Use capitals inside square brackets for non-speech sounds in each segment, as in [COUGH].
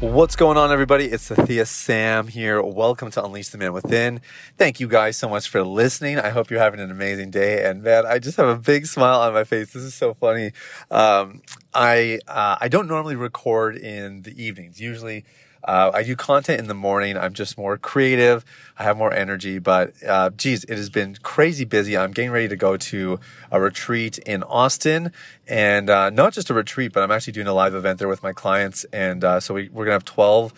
What's going on, everybody? It's Thea Sam here. Welcome to Unleash the Man Within. Thank you guys so much for listening. I hope you're having an amazing day. And man, I just have a big smile on my face. This is so funny. Um, I uh, I don't normally record in the evenings. Usually, uh, I do content in the morning. I'm just more creative. I have more energy, but uh, geez, it has been crazy busy. I'm getting ready to go to a retreat in Austin, and uh, not just a retreat, but I'm actually doing a live event there with my clients. And uh, so we, we're gonna have 12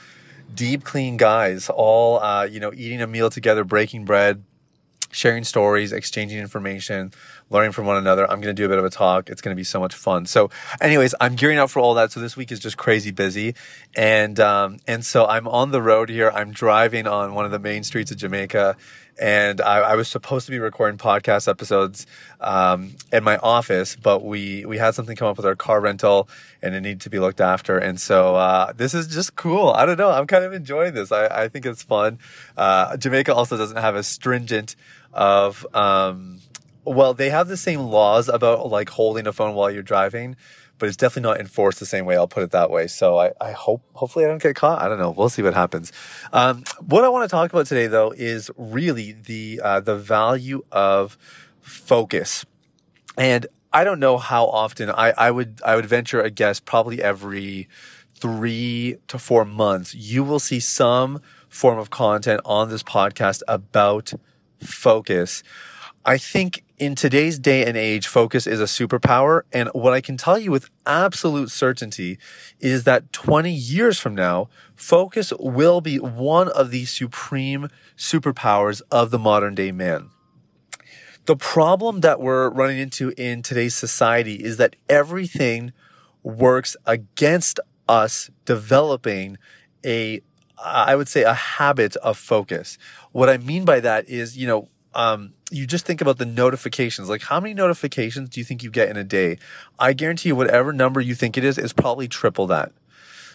deep, clean guys, all uh, you know, eating a meal together, breaking bread sharing stories, exchanging information, learning from one another. I'm going to do a bit of a talk. It's going to be so much fun. So, anyways, I'm gearing up for all that. So this week is just crazy busy, and um, and so I'm on the road here. I'm driving on one of the main streets of Jamaica, and I, I was supposed to be recording podcast episodes um, in my office, but we we had something come up with our car rental, and it needed to be looked after. And so uh, this is just cool. I don't know. I'm kind of enjoying this. I, I think it's fun. Uh, Jamaica also doesn't have a stringent of um, well, they have the same laws about like holding a phone while you're driving, but it's definitely not enforced the same way. I'll put it that way. So I, I hope, hopefully I don't get caught. I don't know. We'll see what happens. Um, what I want to talk about today though is really the, uh, the value of focus. And I don't know how often I, I would, I would venture a guess probably every three to four months, you will see some form of content on this podcast about focus. I think in today's day and age, focus is a superpower. And what I can tell you with absolute certainty is that 20 years from now, focus will be one of the supreme superpowers of the modern day man. The problem that we're running into in today's society is that everything works against us developing a I would say a habit of focus. What I mean by that is, you know, um, you just think about the notifications. Like, how many notifications do you think you get in a day? I guarantee you, whatever number you think it is, is probably triple that.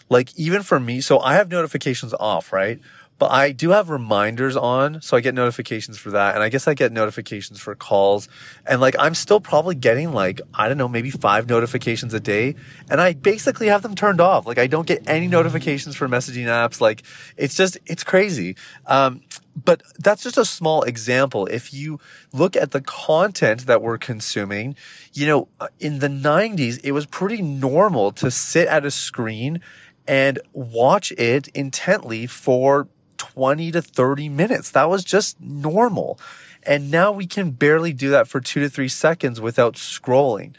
Like, even for me, so I have notifications off, right? But I do have reminders on, so I get notifications for that. And I guess I get notifications for calls. And like, I'm still probably getting like, I don't know, maybe five notifications a day. And I basically have them turned off. Like, I don't get any notifications for messaging apps. Like, it's just, it's crazy. Um, but that's just a small example. If you look at the content that we're consuming, you know, in the 90s, it was pretty normal to sit at a screen and watch it intently for 20 to 30 minutes. That was just normal. And now we can barely do that for two to three seconds without scrolling.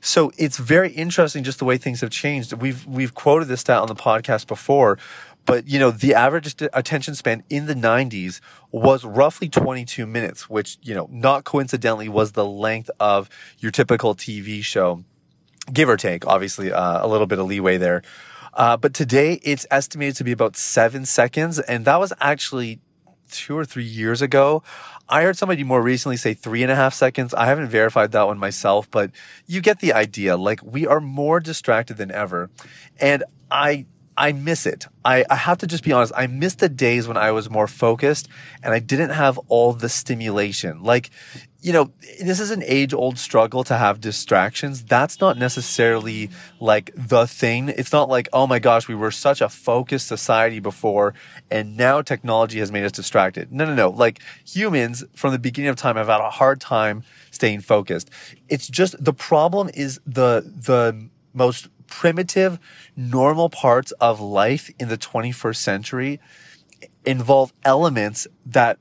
So it's very interesting just the way things have changed. We've, we've quoted this stat on the podcast before, but you know, the average attention span in the 90s was roughly 22 minutes, which, you know, not coincidentally was the length of your typical TV show, give or take, obviously, uh, a little bit of leeway there. Uh, but today it's estimated to be about seven seconds. And that was actually two or three years ago. I heard somebody more recently say three and a half seconds. I haven't verified that one myself, but you get the idea. Like we are more distracted than ever. And I, I miss it. I, I have to just be honest. I miss the days when I was more focused and I didn't have all the stimulation. Like you know, this is an age old struggle to have distractions. That's not necessarily like the thing. It's not like, oh my gosh, we were such a focused society before and now technology has made us distracted. No, no, no. Like humans from the beginning of time have had a hard time staying focused. It's just the problem is the, the most primitive, normal parts of life in the 21st century involve elements that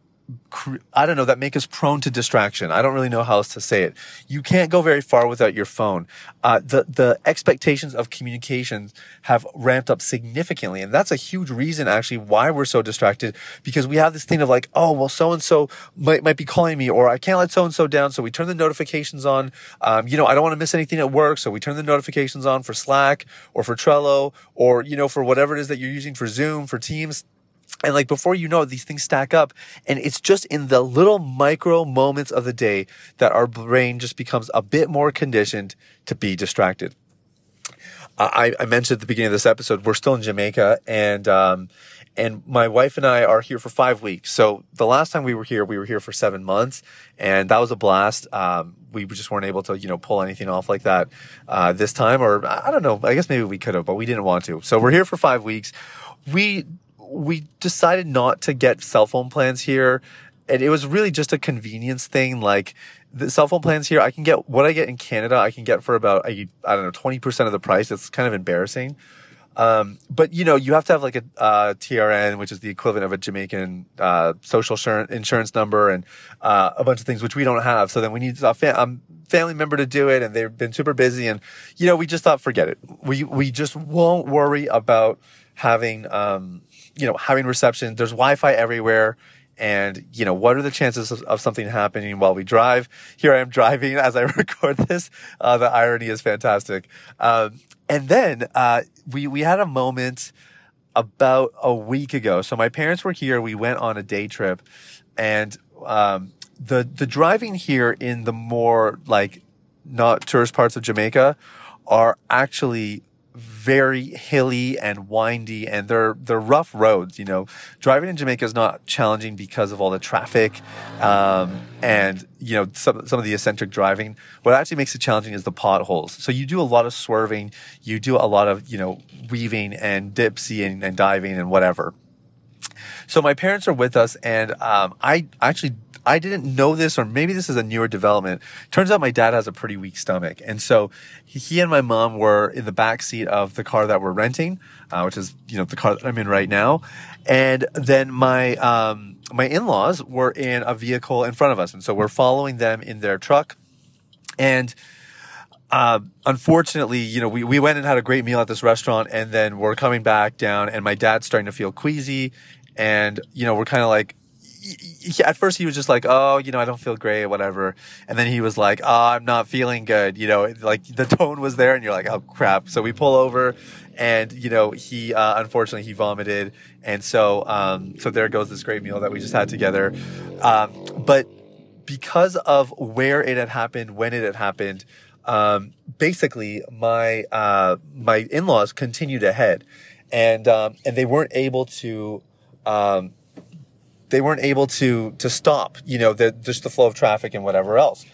I don't know, that make us prone to distraction. I don't really know how else to say it. You can't go very far without your phone. Uh, the, the expectations of communication have ramped up significantly. And that's a huge reason actually why we're so distracted because we have this thing of like, oh, well, so and so might, might be calling me or I can't let so and so down. So we turn the notifications on. Um, you know, I don't want to miss anything at work. So we turn the notifications on for Slack or for Trello or, you know, for whatever it is that you're using for Zoom, for Teams and like before you know it, these things stack up. And it's just in the little micro moments of the day that our brain just becomes a bit more conditioned to be distracted. I, I mentioned at the beginning of this episode, we're still in Jamaica and, um, and my wife and I are here for five weeks. So the last time we were here, we were here for seven months and that was a blast. Um, we just weren't able to, you know, pull anything off like that, uh, this time, or I don't know. I guess maybe we could have, but we didn't want to. So we're here for five weeks. We we decided not to get cell phone plans here. And it was really just a convenience thing. Like the cell phone plans here, I can get what I get in Canada, I can get for about, I, don't know, 20% of the price. It's kind of embarrassing. Um, but you know, you have to have like a uh, TRN, which is the equivalent of a Jamaican uh, social insurance number, and uh, a bunch of things which we don't have. So then we need a fam- family member to do it, and they've been super busy, and you know, we just thought, forget it. We we just won't worry about having um, you know, having reception. There's Wi-Fi everywhere. And, you know, what are the chances of, of, something happening while we drive? Here I am driving [LAUGHS] as I [LAUGHS] record this. Uh, the irony is fantastic. Um, and then, uh, we, we had a moment about a week ago. So my parents were here. We went on a day trip and, um, the, the driving here in the more like not tourist parts of Jamaica are actually very hilly and windy and they're they're rough roads you know. Driving in jamaica is not challenging because of all the traffic um, and you know some, some of the eccentric driving. What actually makes it challenging is the potholes. So you do a lot of swerving you do a lot of you know weaving and dipsy and, and diving and whatever. So my parents are with us and um, i actually I didn't know this, or maybe this is a newer development. Turns out my dad has a pretty weak stomach. And so he and my mom were in the back seat of the car that we're renting, uh, which is, you know, the car that I'm in right now. And then my, um, my in-laws were in a vehicle in front of us. And so we're following them in their truck. And, uh, unfortunately, you know, we, we went and had a great meal at this restaurant and then we're coming back down and my dad's starting to feel queasy. And, you know, we're kind of like, he, at first he was just like, oh, you know, I don't feel great, whatever. And then he was like, oh, I'm not feeling good. You know, like the [LAUGHS] tone was there and you're like, oh crap. So we pull over and, you know, he, uh, unfortunately he vomited. And so, um, so there goes this great meal that we just had together. Um, but because of where it had happened, when it had happened, um, basically my, uh, my in-laws continued ahead and, um, and they weren't able to, um, they weren't able to to stop, you know, the, just the flow of traffic and whatever else.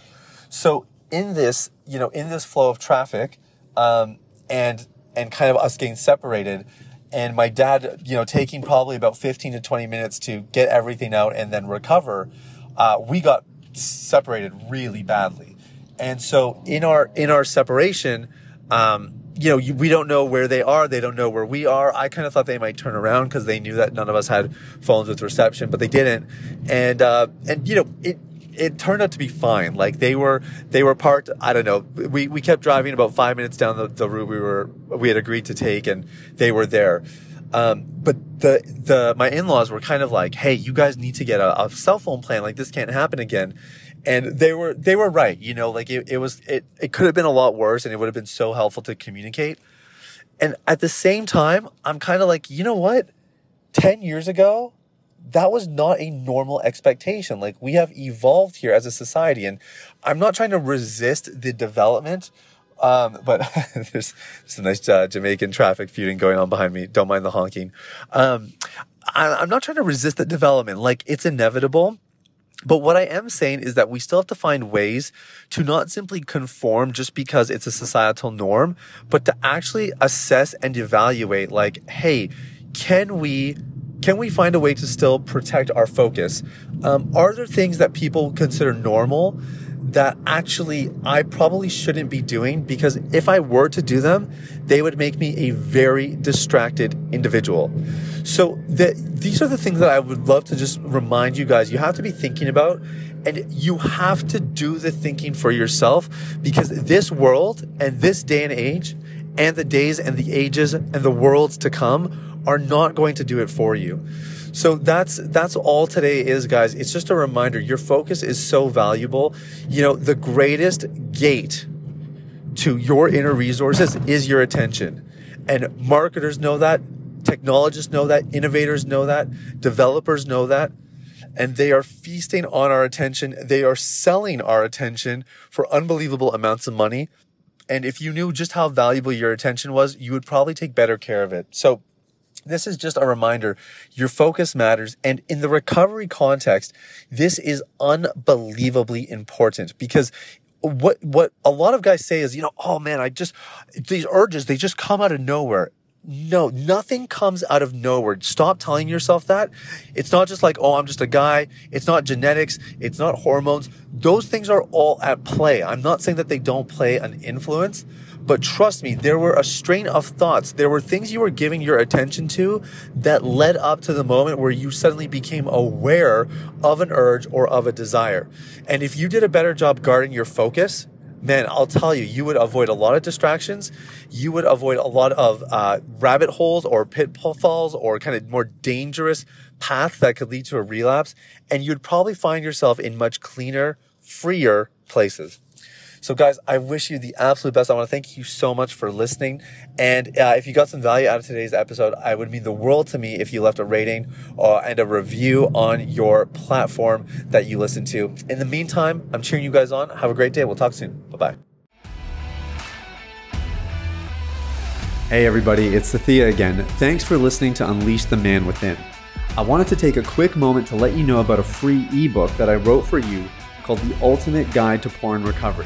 So in this, you know, in this flow of traffic, um, and and kind of us getting separated, and my dad, you know, taking probably about fifteen to twenty minutes to get everything out and then recover, uh, we got separated really badly, and so in our in our separation. Um, you know, we don't know where they are. They don't know where we are. I kind of thought they might turn around because they knew that none of us had phones with reception, but they didn't. And, uh, and, you know, it, it turned out to be fine. Like they were, they were parked. I don't know. We, we kept driving about five minutes down the, the route we were, we had agreed to take and they were there. Um, but the, the, my in-laws were kind of like, Hey, you guys need to get a, a cell phone plan. Like this can't happen again. And they were they were right you know like it, it was it, it could have been a lot worse and it would have been so helpful to communicate. And at the same time i'm kind of like you know what? 10 years ago that was not a normal expectation. Like we have evolved here as a society. And i'm not trying to resist the development um, but [LAUGHS] there's some nice uh, Jamaican traffic feuding going on behind me. Don't mind the honking. Um, I, I'm not trying to resist the development. Like it's inevitable but what I am saying is that we still have to find ways to not simply conform just because it's a societal norm, but to actually assess and evaluate like, hey, can we can we find a way to still protect our focus? Um, are there things that people consider normal that actually I probably shouldn't be doing because if I were to do them, they would make me a very distracted individual. So the, these are the things that I would love to just remind you guys. You have to be thinking about and you have to do the thinking for yourself because this world and this day and age and the days and the ages and the worlds to come are not going to do it for you. So that's that's all today is guys. It's just a reminder your focus is so valuable. You know, the greatest gate to your inner resources is your attention. And marketers know that, technologists know that, innovators know that, developers know that and they are feasting on our attention. They are selling our attention for unbelievable amounts of money. And if you knew just how valuable your attention was, you would probably take better care of it. So this is just a reminder your focus matters. And in the recovery context, this is unbelievably important because what, what a lot of guys say is, you know, oh man, I just, these urges, they just come out of nowhere. No, nothing comes out of nowhere. Stop telling yourself that. It's not just like, oh, I'm just a guy. It's not genetics. It's not hormones. Those things are all at play. I'm not saying that they don't play an influence, but trust me, there were a strain of thoughts. There were things you were giving your attention to that led up to the moment where you suddenly became aware of an urge or of a desire. And if you did a better job guarding your focus, man, I'll tell you, you would avoid a lot of distractions. You would avoid a lot of uh, rabbit holes or pitfalls or kind of more dangerous paths that could lead to a relapse. And you'd probably find yourself in much cleaner, freer places. So, guys, I wish you the absolute best. I want to thank you so much for listening. And uh, if you got some value out of today's episode, I would mean the world to me if you left a rating uh, and a review on your platform that you listen to. In the meantime, I'm cheering you guys on. Have a great day. We'll talk soon. Bye bye. Hey, everybody, it's Sathiya again. Thanks for listening to Unleash the Man Within. I wanted to take a quick moment to let you know about a free ebook that I wrote for you called The Ultimate Guide to Porn Recovery.